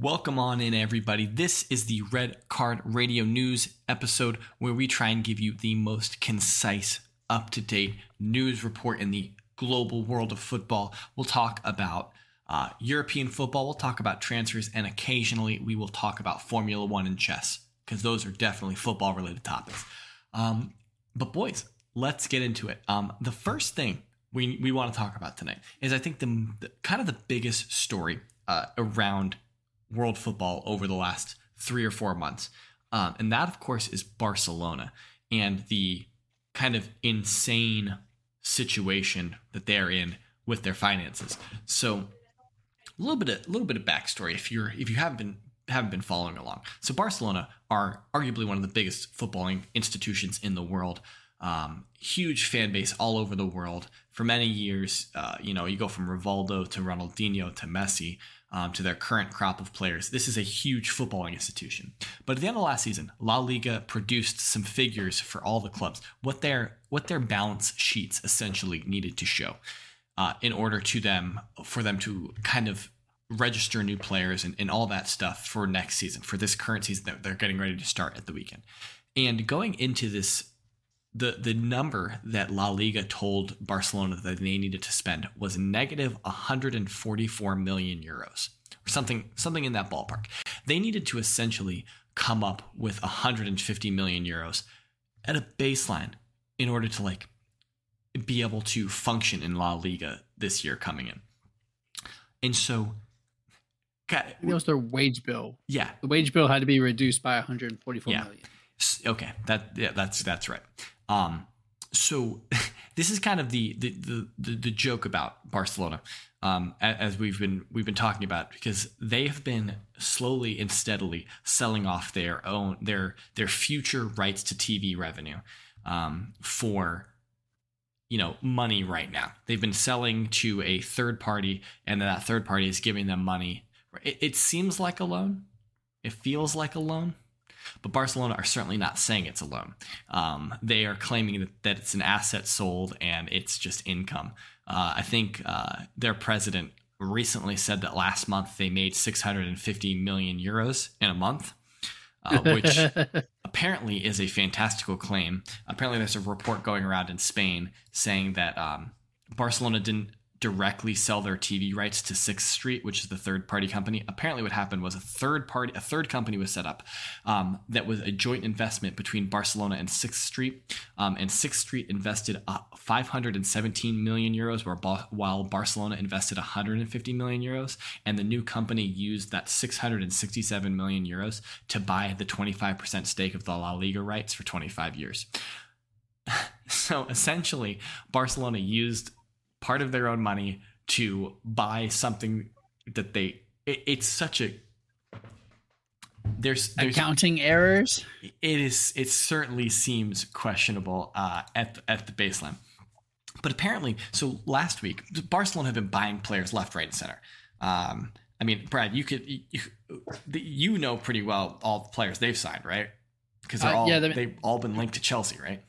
Welcome on in, everybody. This is the Red Card Radio News episode where we try and give you the most concise, up to date news report in the global world of football. We'll talk about uh, European football, we'll talk about transfers, and occasionally we will talk about Formula One and chess because those are definitely football related topics. Um, but, boys, let's get into it. Um, the first thing we, we want to talk about tonight is I think the, the kind of the biggest story uh, around world football over the last three or four months. Um, and that, of course, is Barcelona and the kind of insane situation that they're in with their finances. So, a little bit of a little bit of backstory if you're if you haven't been haven't been following along. So, Barcelona are arguably one of the biggest footballing institutions in the world. Um, huge fan base all over the world for many years. Uh, you know, you go from Rivaldo to Ronaldinho to Messi um, to their current crop of players. This is a huge footballing institution. But at the end of last season, La Liga produced some figures for all the clubs, what their what their balance sheets essentially needed to show uh, in order to them for them to kind of register new players and, and all that stuff for next season, for this current season that they're getting ready to start at the weekend. And going into this the the number that La Liga told Barcelona that they needed to spend was negative 144 million euros or something something in that ballpark. They needed to essentially come up with 150 million euros at a baseline in order to like be able to function in La Liga this year coming in. And so God, it was their wage bill. Yeah. The wage bill had to be reduced by 144 yeah. million. Okay, that yeah, that's that's right. Um, so this is kind of the the the, the, joke about Barcelona, um, as we've been we've been talking about because they have been slowly and steadily selling off their own their their future rights to TV revenue um, for you know money right now. They've been selling to a third party, and that third party is giving them money. It, it seems like a loan. It feels like a loan. But Barcelona are certainly not saying it's a loan. Um, they are claiming that, that it's an asset sold and it's just income. Uh, I think uh, their president recently said that last month they made 650 million euros in a month. Uh, which apparently is a fantastical claim. Apparently, there's a report going around in Spain saying that um, Barcelona didn't directly sell their TV rights to Sixth Street, which is the third party company. Apparently, what happened was a third party, a third company was set up um, that was a joint investment between Barcelona and Sixth Street. Um, and Sixth Street invested uh, 517 million euros, while Barcelona invested 150 million euros. And the new company used that 667 million euros to buy the 25% stake of the La Liga rights for 25 years. so essentially, Barcelona used part of their own money to buy something that they it, it's such a there's, there's, accounting errors? It is it certainly seems questionable uh, at at the baseline. But apparently so last week barcelona have been buying players left right and center. Um, i mean brad you could you, you know pretty well all the players they've signed right? Because they're uh, all yeah, they've all been linked to chelsea right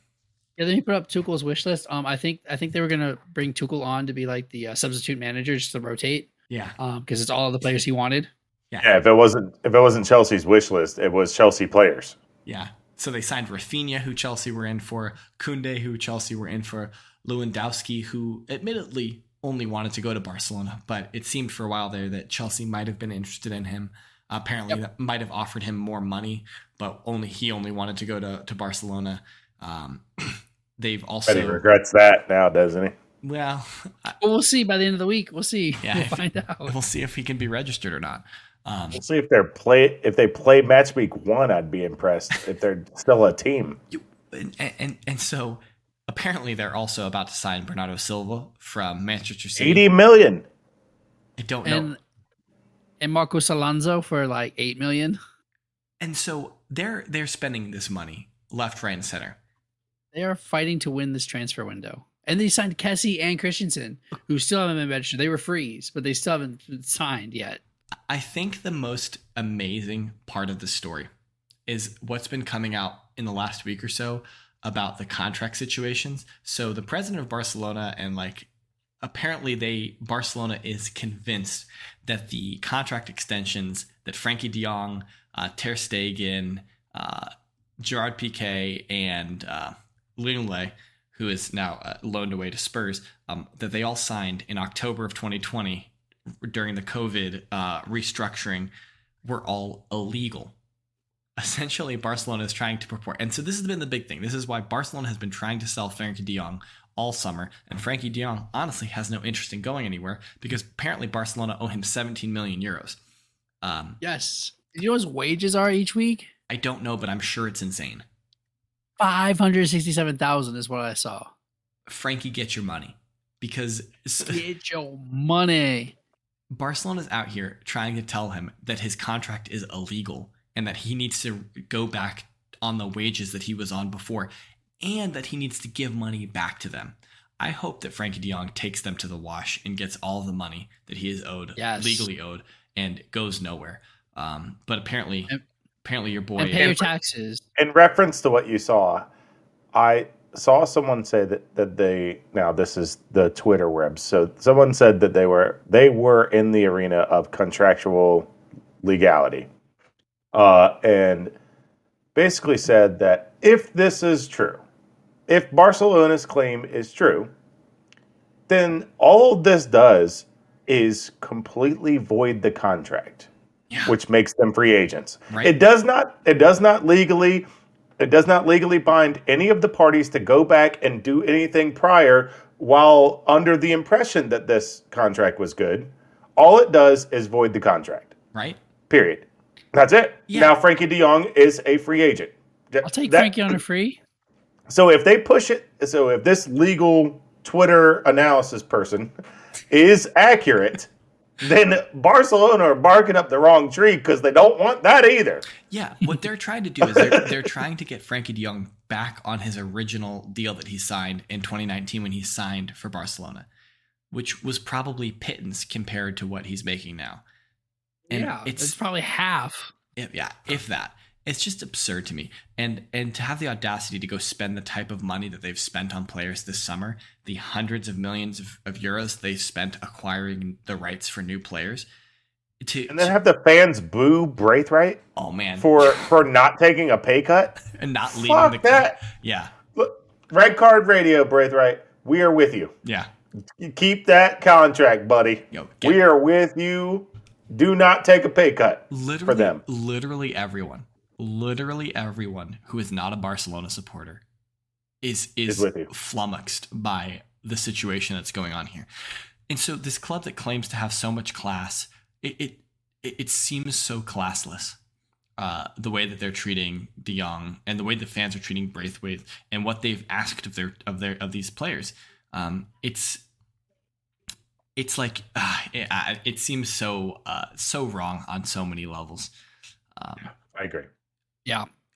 yeah, then he put up Tuchel's wish list. Um, I think I think they were gonna bring Tuchel on to be like the uh, substitute manager just to rotate. Yeah. Um, because it's all the players he wanted. Yeah. yeah. If it wasn't if it wasn't Chelsea's wish list, it was Chelsea players. Yeah. So they signed Rafinha, who Chelsea were in for, Koundé, who Chelsea were in for, Lewandowski, who admittedly only wanted to go to Barcelona, but it seemed for a while there that Chelsea might have been interested in him. apparently, yep. that might have offered him more money, but only he only wanted to go to to Barcelona. Um, they've also. But he regrets that now, doesn't he? Well, well, we'll see by the end of the week. We'll see. Yeah, we'll find out. We'll see if he can be registered or not. Um, we'll see if they're play if they play match week one. I'd be impressed if they're still a team. You, and, and and so apparently they're also about to sign Bernardo Silva from Manchester City. Eighty million. I don't know. And, and Marcos Alonso for like eight million. And so they're they're spending this money left, right, and center. They are fighting to win this transfer window. And they signed Kessie and Christensen, who still haven't been registered. They were freeze, but they still haven't signed yet. I think the most amazing part of the story is what's been coming out in the last week or so about the contract situations. So the president of Barcelona and like apparently they Barcelona is convinced that the contract extensions that Frenkie De Jong, uh, Ter Stegen, uh, Gerard Piqué, and uh, Lenglet, who is now uh, loaned away to Spurs, um, that they all signed in October of 2020 during the COVID uh, restructuring, were all illegal essentially Barcelona is trying to purport. And so this has been the big thing. This is why Barcelona has been trying to sell Frenkie de Jong all summer. And Frenkie de Jong honestly has no interest in going anywhere because apparently Barcelona owe him 17 million euros. Um, Yes. Do you know what his wages are each week? I don't know, but I'm sure it's insane. Five hundred sixty-seven thousand is what I saw. Frenkie, get your money because Get your money. Barcelona's out here trying to tell him that his contract is illegal and that he needs to go back on the wages that he was on before and that he needs to give money back to them. I hope that Frenkie de Jong takes them to the wash and gets all the money that he is owed, Yes. legally owed, and goes nowhere. Um, but apparently, And- apparently your boy, And pay your taxes. in reference to what you saw, I saw someone say that that they now this is the Twitter web. So someone said that they were they were in the arena of contractual legality, uh, and basically said that if this is true, if Barcelona's claim is true, then all this does is completely void the contract Yeah. which makes them free agents. Right. It does not it does not legally it does not legally bind any of the parties to go back and do anything prior while under the impression that this contract was good. All it does is void the contract. right? Period. That's it. Yeah. Now Frenkie De Jong is a free agent. I'll take That- Frenkie on a free. so if they push it, so if this legal Twitter analysis person is accurate, then Barcelona are barking up the wrong tree because they don't want that either. Yeah, what they're trying to do is they're, they're trying to get Frenkie de Jong back on his original deal that he signed in 2019 when he signed for Barcelona, which was probably pittance compared to what he's making now. And yeah, it's it's probably half. if, yeah, if that. It's just absurd to me. And and to have the audacity to go spend the type of money that they've spent on players this summer, the hundreds of millions of, of euros they spent acquiring the rights for new players. To, And then have the fans boo Braithwaite oh man, for for not taking a pay cut. and not leaving Fuck the that. Yeah, Look, Red Card Radio, Braithwaite, we are with you. yeah. Keep that contract, buddy. Yo, we are with you. Do not take a pay cut literally, for them. literally everyone, literally everyone who is not a Barcelona supporter is is, Is with you. flummoxed by the situation that's going on here. And so this club that claims to have so much class, it it, it, it seems so classless. Uh, the way that they're treating De Jong and the way the fans are treating Braithwaite and what they've asked of their of their of these players, um, it's it's like uh, it, uh, it seems so uh, so wrong on so many levels. Um, I agree.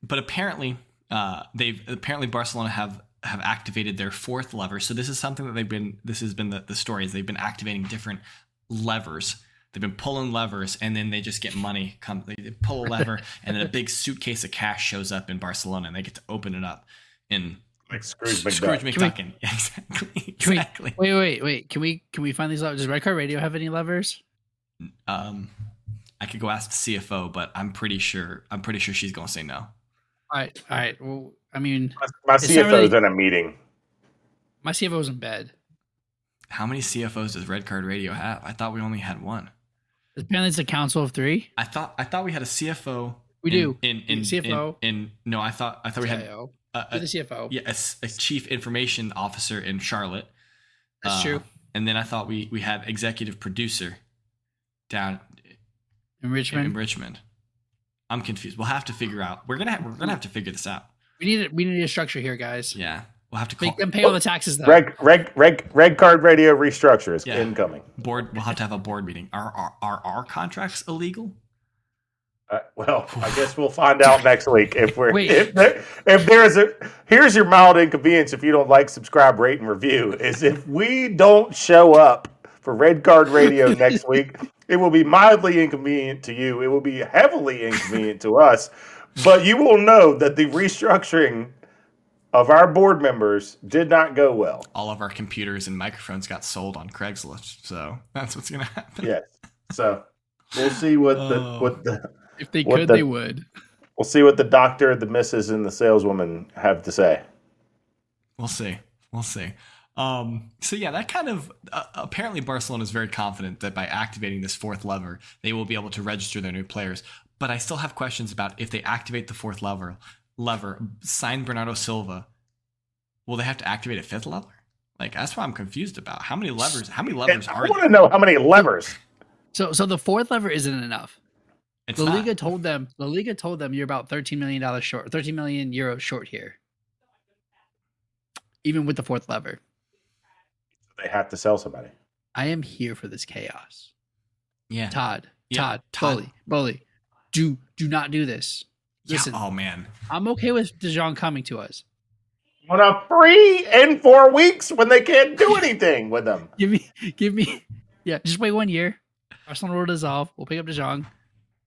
But apparently, uh, they've apparently Barcelona have have activated their fourth lever. So this is something that they've been. This has been the, the story is they've been activating different levers. They've been pulling levers, and then they just get money. Come, they they pull a lever, and then a big suitcase of cash shows up in Barcelona, and they get to open it up in Like Scrooge McDuck. Scrooge Can we- McDuck. Yeah, exactly, Can we- exactly. Wait, wait, wait. Can we can we find these levers? Does Red Card Radio have any levers? Um, I could go ask the CFO, but I'm pretty sure I'm pretty sure she's gonna say no. All right, all right. Well, I mean, My It's not CFO's really- in a meeting. my CFO's in bed. How many CFOs does Red Card Radio have? I thought we only had one. Apparently, it's a council of three. I thought I thought we had a CFO. We in, do. in in CFO. In, in no, I thought I thought we had CIO. a, You're a, the CFO. yeah a, s- a chief information officer in Charlotte. That's Uh, true. And then I thought we we had executive producer down In Richmond. in, Richmond, Richmond. I'm confused. We'll have to figure out. We're gonna have, we're gonna have to figure this out. we need we need a structure here, guys. Yeah, we'll have to call Make them pay all the taxes though. Red, red, red, red card radio restructure is Yeah. incoming. board. We'll have to have a board meeting. Are are are our contracts illegal? Uh, well, I guess we'll find out next week if we're Wait. if there, if there's a here's your mild inconvenience if you don't like, subscribe, rate, and review is if we don't show up for Red Card Radio next week, it will be mildly inconvenient to you. It will be heavily inconvenient to us, but you will know that the restructuring of our board members did not go well. All of our computers and microphones got sold on Craigslist, so that's what's gonna happen. Yes. So We'll see what the Oh. what the If they could, the- they would. we'll see what the doctor, the missus, and the saleswoman have to say. We'll see. We'll see. Um, so yeah, that kind of uh, apparently Barcelona is very confident that by activating this fourth lever, they will be able to register their new players. But I still have questions about if they activate the fourth lever, lever, sign Bernardo Silva, will they have to activate a fifth lever? Like that's what I'm confused about. How many levers? How many levers I are want to know how many levers. So, so the fourth lever isn't enough. It's La not. Liga told them. La Liga told them you're about 13 million dollars short, 13 million euros short here. Even with the fourth lever, They have to sell somebody. I am here for this chaos. yeah. Todd, Yeah, Todd, Todd. Bully, Bully, do do not do this. Yeah. Listen, Oh man. I'm okay with De Jong coming to us. What a free in four weeks when they can't do anything with them. Give me, give me, yeah. Just wait one year. Arsenal will dissolve. We'll pick up De Jong,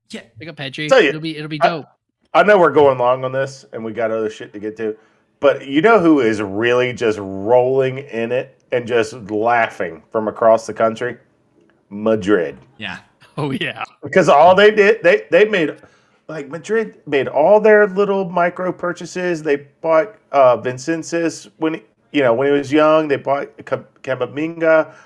Yeah. pick up Pedri. Tell you, it'll be it'll be I- dope. I know we're going long on this and we got other shit to get to, but you know who is really just rolling in it and just laughing from across the country? Madrid. Yeah. oh yeah. Because all they did, they they made like Madrid made all their little micro purchases. They bought uh Vinicius when he, you know when he was young. They bought Ka-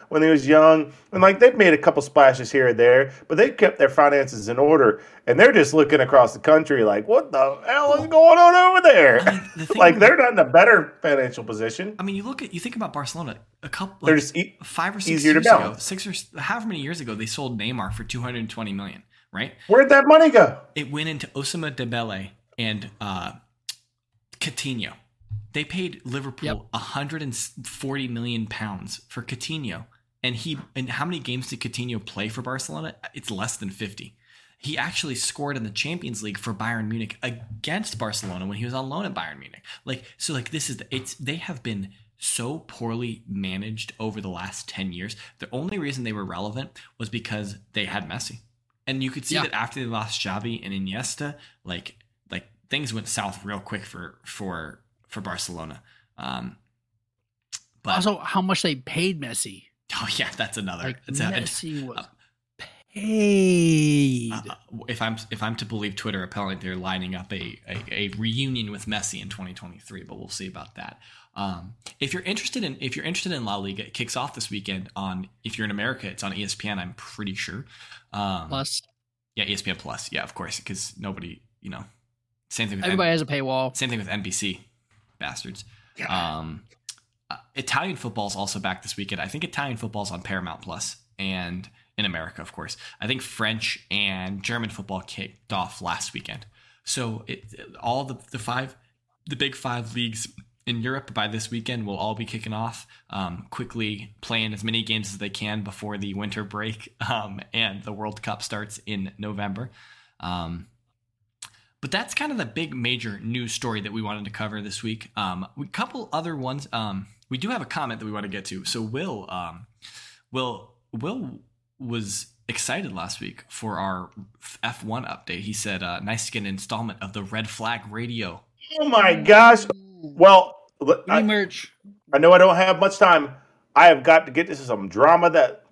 when he was young, and like they've made a couple splashes here and there, but they kept their finances in order. And they're just looking across the country like, what the hell is going on over there? I mean, the like they're not in a better financial position. I mean, you look at you think about Barcelona. A couple, They're like, just e- five or six years ago, six or however many years ago, they sold Neymar for 220 million. Right? Where'd that money go? It went into Ousmane Dembele and uh, Coutinho. They paid Liverpool Yep. 140 million pounds for Coutinho, and he and how many games did Coutinho play for Barcelona? It's less than 50. He actually scored in the Champions League for Bayern Munich against Barcelona when he was on loan at Bayern Munich. Like so, like this is the, it's they have been so poorly managed over the last 10 years. The only reason they were relevant was because they had Messi. And you could see Yeah. that after they lost Xavi and Iniesta, like like things went south real quick for for for Barcelona. Um, but Also, how much they paid Messi? oh yeah, that's another. Like a- Messi was uh, paid. uh, if I'm if I'm to believe Twitter, apparently they're lining up a, a, a reunion with Messi in 2023, but we'll see about that. Um, if you're interested in if you're interested in La Liga, it kicks off this weekend on. If you're in America, it's on ESPN. I'm pretty sure. Um, Plus, yeah, ESPN Plus. Yeah, of course, because nobody, you know, same thing with everybody has a paywall. Same thing with NBC, bastards. Um, uh, Italian football is also back this weekend. I think Italian football is on Paramount Plus and in America, of course. I think French and German football kicked off last weekend. So it, all the the five, the big five leagues in Europe by this weekend will all be kicking off. Um, quickly playing as many games as they can before the winter break um, and the World Cup starts in November. Um, but that's kind of the big major news story that we wanted to cover this week. Um, a couple other ones. Um, we do have a comment that we want to get to. So Will, um, Will, Will was excited last week for our F1 update. He said, uh, "Nice to get an installment of the Red Flag Radio." Oh my gosh. Well, look, I, merch? I know I don't have much time. I have got to get to some drama that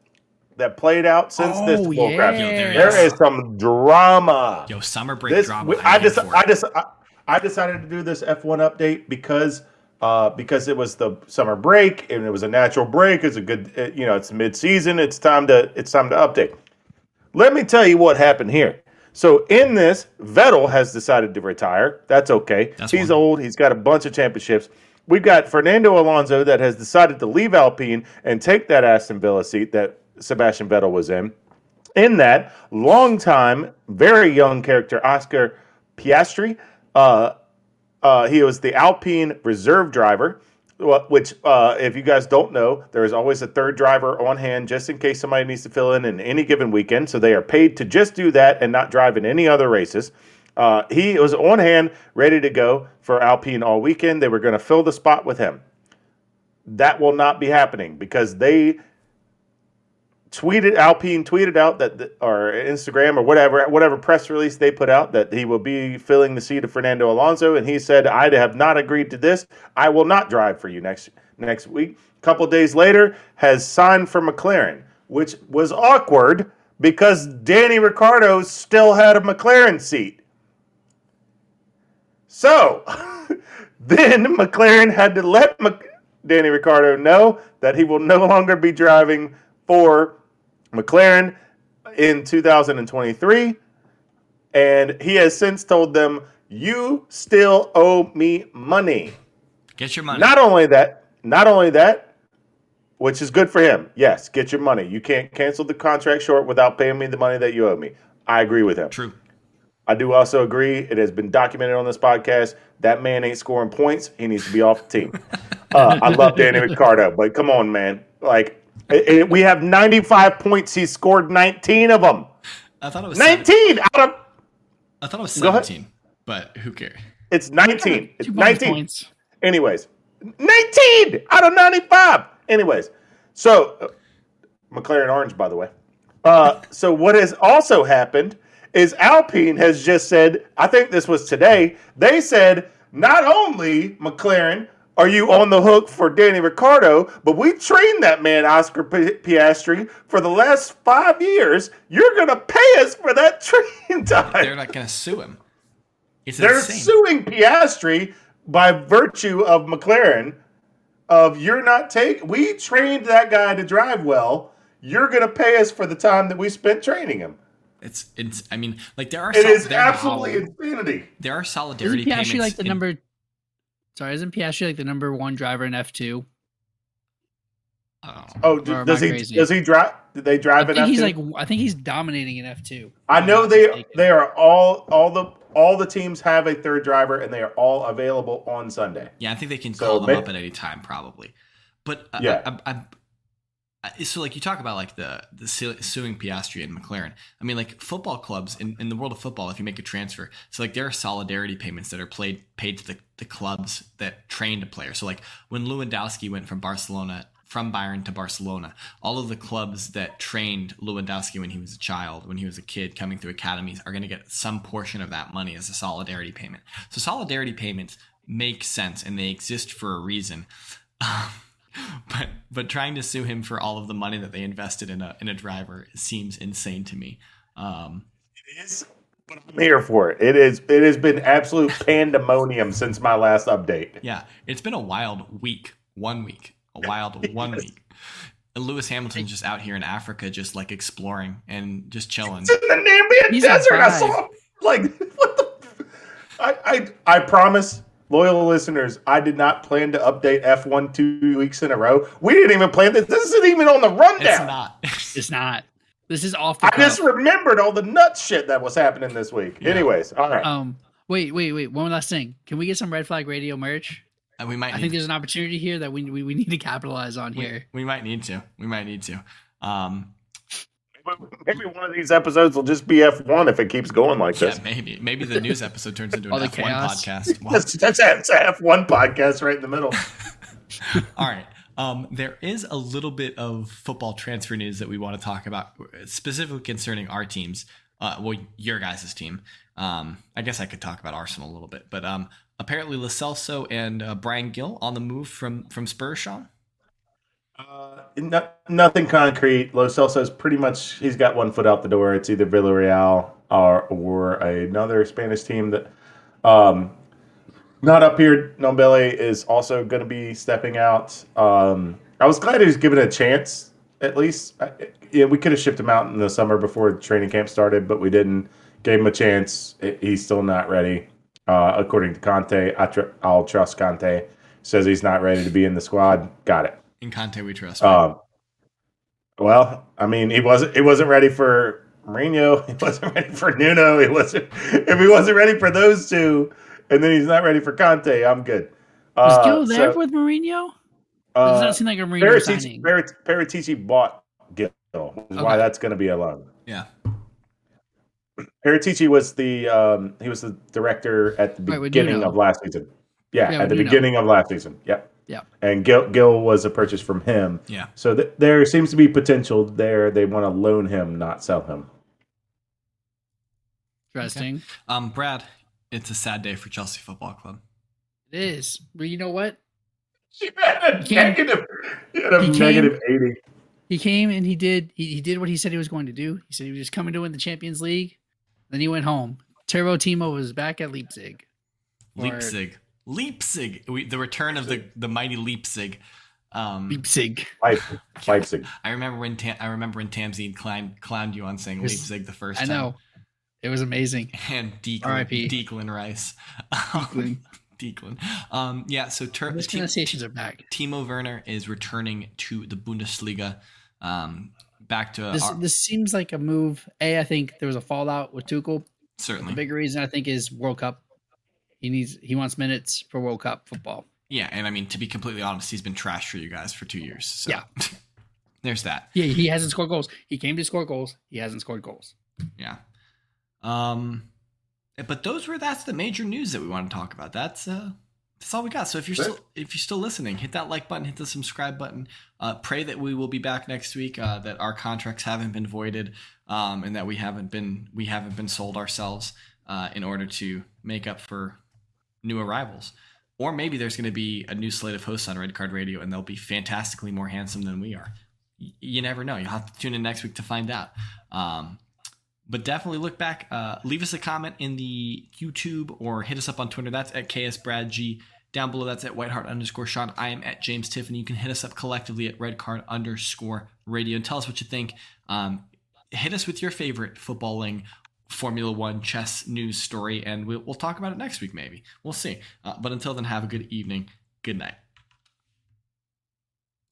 that played out since this Oh, bullcrap. yeah. Yo, there There is. is some drama. Yo, summer break This drama. I'm I in just I it. just I, I decided to do this F1 update because uh, because it was the summer break and it was a natural break. It's a good uh, you know it's mid season. It's time to it's time to update. Let me tell you what happened here. So in this, Vettel has decided to retire. That's okay. That's He's one. old. He's got a bunch of championships. We've got Fernando Alonso that has decided to leave Alpine and take that Aston Villa seat that Sebastian Vettel was in. In that, longtime, very young character Oscar Piastri, uh, uh, he was the Alpine reserve driver, which, uh, if you guys don't know, there is always a third driver on hand just in case somebody needs to fill in in any given weekend. So they are paid to just do that and not drive in any other races. Uh, he was on hand, ready to go for Alpine all weekend. They were going to fill the spot with him. That will not be happening because they tweeted Alpine tweeted out that the, or Instagram or whatever whatever press release they put out that he will be filling the seat of Fernando Alonso. And he said I have not agreed to this. I will not drive for you next next week. A couple days later has signed for McLaren which was awkward because Danny Ricciardo still had a McLaren seat. So then McLaren had to let Mc- Danny Ricciardo know that he will no longer be driving for McLaren in 2023. And he has since told them, You still owe me money. Get your money. Not only that, not only that, which is good for him. Yes, get your money. You can't cancel the contract short without paying me the money that you owe me. I agree with him. True. I do also agree. It has been documented on this podcast. That man ain't scoring points. He needs to be off the team. Uh, I love Danny Ricciardo, but come on, man. Like it, it- we have 95 points. He scored 19 of them. I thought it was 17. 19 out of I thought it was 17, but who cares? it's 19. It's 19. points. Anyways, 19 out of 95. Anyways, so uh, McLaren Orange, by the way. Uh, so what has also happened is Alpine has just said, I think this was today, they said, not only McLaren are you on the hook for Danny Ricciardo, but we trained that man, Oscar P- Piastri, for the last five years. You're going to pay us for that training time. They're not going to sue him. It's They're insane. suing Piastri by virtue of McLaren of you're not take we trained that guy to drive well. You're gonna pay us for the time that we spent training him. It's it's. I mean, like there are It sol- is there, absolutely insanity. there are Isn't solidarity Piastri payments. like the in- number? Sorry, isn't Piastri like the number one driver in F two? Oh. Oh, Or d- am does he crazy? does he drive did they drive it think he's F2? like I think he's dominating in F two. I know they they are all all the all the teams have a third driver and they are all available on Sunday. Yeah, I think they can So call them ma- up at any time, probably. But uh, Yeah. I, I, I, so like you talk about like the the suing Piastri and McLaren. I mean, like football clubs in, in the world of football, if you make a transfer, so like there are solidarity payments that are played paid to the, the clubs that trained a player. So like when Lewandowski went from Barcelona from Bayern to Barcelona, all of the clubs that trained Lewandowski when he was a child, when he was a kid coming through academies, are going to get some portion of that money as a solidarity payment. So solidarity payments make sense and they exist for a reason. but but trying to sue him for all of the money that they invested in a in a driver seems insane to me. Um, It is but I'm here for it. It is it has been absolute pandemonium since my last update. yeah, it's been a wild week, one week, a wild one week. And Lewis Hamilton's just out here in Africa, just like exploring and just chilling. It's in the Namibia He's desert. I five. saw like what the I, I I promise loyal listeners, I did not plan to update F1 two weeks in a row. We didn't even plan this. This isn't even on the rundown. It's not. It's not. This is off the. I just remembered all the nut shit that was happening this week. Yeah. Anyways, all right. Um. Wait, wait, wait. One last thing. Can we get some Red Flag Radio merch? And we might. I Need, think there's an opportunity here that we we, we need to capitalize on we, here. we might need to. We might need to. Um, Maybe one of these episodes will just be F1 if it keeps going like yeah, this. maybe maybe the news episode turns into an F1 chaos. podcast. Wow. That's, that's, a, it's a F1 podcast right in the middle. All right. Um, there is a little bit of football transfer news that we want to talk about, specifically concerning our teams. Uh, well, your guys' team. Um, I guess I could talk about Arsenal a little bit, but um, apparently Lo Celso and uh, Bryan Gil on the move from from Spurs. Sean. Uh, no, nothing concrete. Lo Celso's pretty much he's got one foot out the door. It's either Villarreal or or another Spanish team that um not up here. Ndombele is also going to be stepping out. Um, I was glad he was given a chance at least. I, yeah, we could have shipped him out in the summer before training camp started, but we didn't. Gave him a chance. He's still not ready, uh, according to Conte. I'll trust Conte. Says he's not ready to be in the squad. Got it. In Conte, we trust. right? Um, well, I mean, he wasn't. He wasn't ready for Mourinho. He wasn't ready for Nuno. He wasn't. If he wasn't ready for those two, and then he's not ready for Conte, I'm good. Was Uh, Gil there so, with Mourinho? Does uh, that seem like a Mourinho Paratici, signing? Parat- Paratici bought Gil, which is why that's going to be a loan. yeah. Paratici was the um, he was the director at the beginning Nuno. of last season. Yeah, Yeah, at the Nuno. beginning of last season. Yep. Yeah. And Gil, Gil was a purchase from him. Yeah. So th- there seems to be potential there. They want to loan him, not sell him. Interesting. Um, Brad, it's a sad day for Chelsea Football Club. It is. But you know what? She had a He came- negative, he had a he came- negative 80. he came and he did he, he did what he said he was going to do. He said he was just coming to win the Champions League. Then he went home. Turbo Timo was back at Leipzig. Or- Leipzig. Leipzig. We, the return of the, the mighty Leipzig. Um, Leipzig. Leipzig. Leipzig. I remember when Tam, I remember when Tamzine clowned, clowned you on saying Yes. Leipzig the first I time. know. It was amazing. And Declan, Declan Rice. Declan. Declan. Um, yeah, so Tur- Those Ti- pronunciations are back. Timo Werner is returning to the Bundesliga. Um, back to This our, this seems like a move. A, I think there was a fallout with Tuchel. Certainly. The certainly. bigger reason I think is World Cup. He needs he wants minutes for World Cup football. Yeah, and I mean to be completely honest, he's been trash for you guys for two years. So Yeah. there's that. Yeah, he hasn't scored goals. He came to score goals. He hasn't scored goals. Yeah. Um but those were that's the major news that we want to talk about. That's uh that's all we got. So if you're Sure. still if you're still listening, hit that like button, hit the subscribe button. Uh pray that we will be back next week, uh that our contracts haven't been voided, um and that we haven't been we haven't been sold ourselves uh in order to make up for new arrivals. Or maybe there's going to be a new slate of hosts on Red Card Radio and they'll be fantastically more handsome than we are. You never know. You'll have to tune in next week to find out. Um, but definitely look back. Uh, leave us a comment in the YouTube or hit us up on Twitter. That's at KSBradG. Down below, that's at WhiteHart underscore Sean. I am at James Tiffany. You can hit us up collectively at Redcard underscore Radio and tell us what you think. Um, hit us with your favorite footballing Formula One chess news story, and we'll, we'll talk about it next week, maybe. We'll see. Uh, but until then, have a good evening. Good night.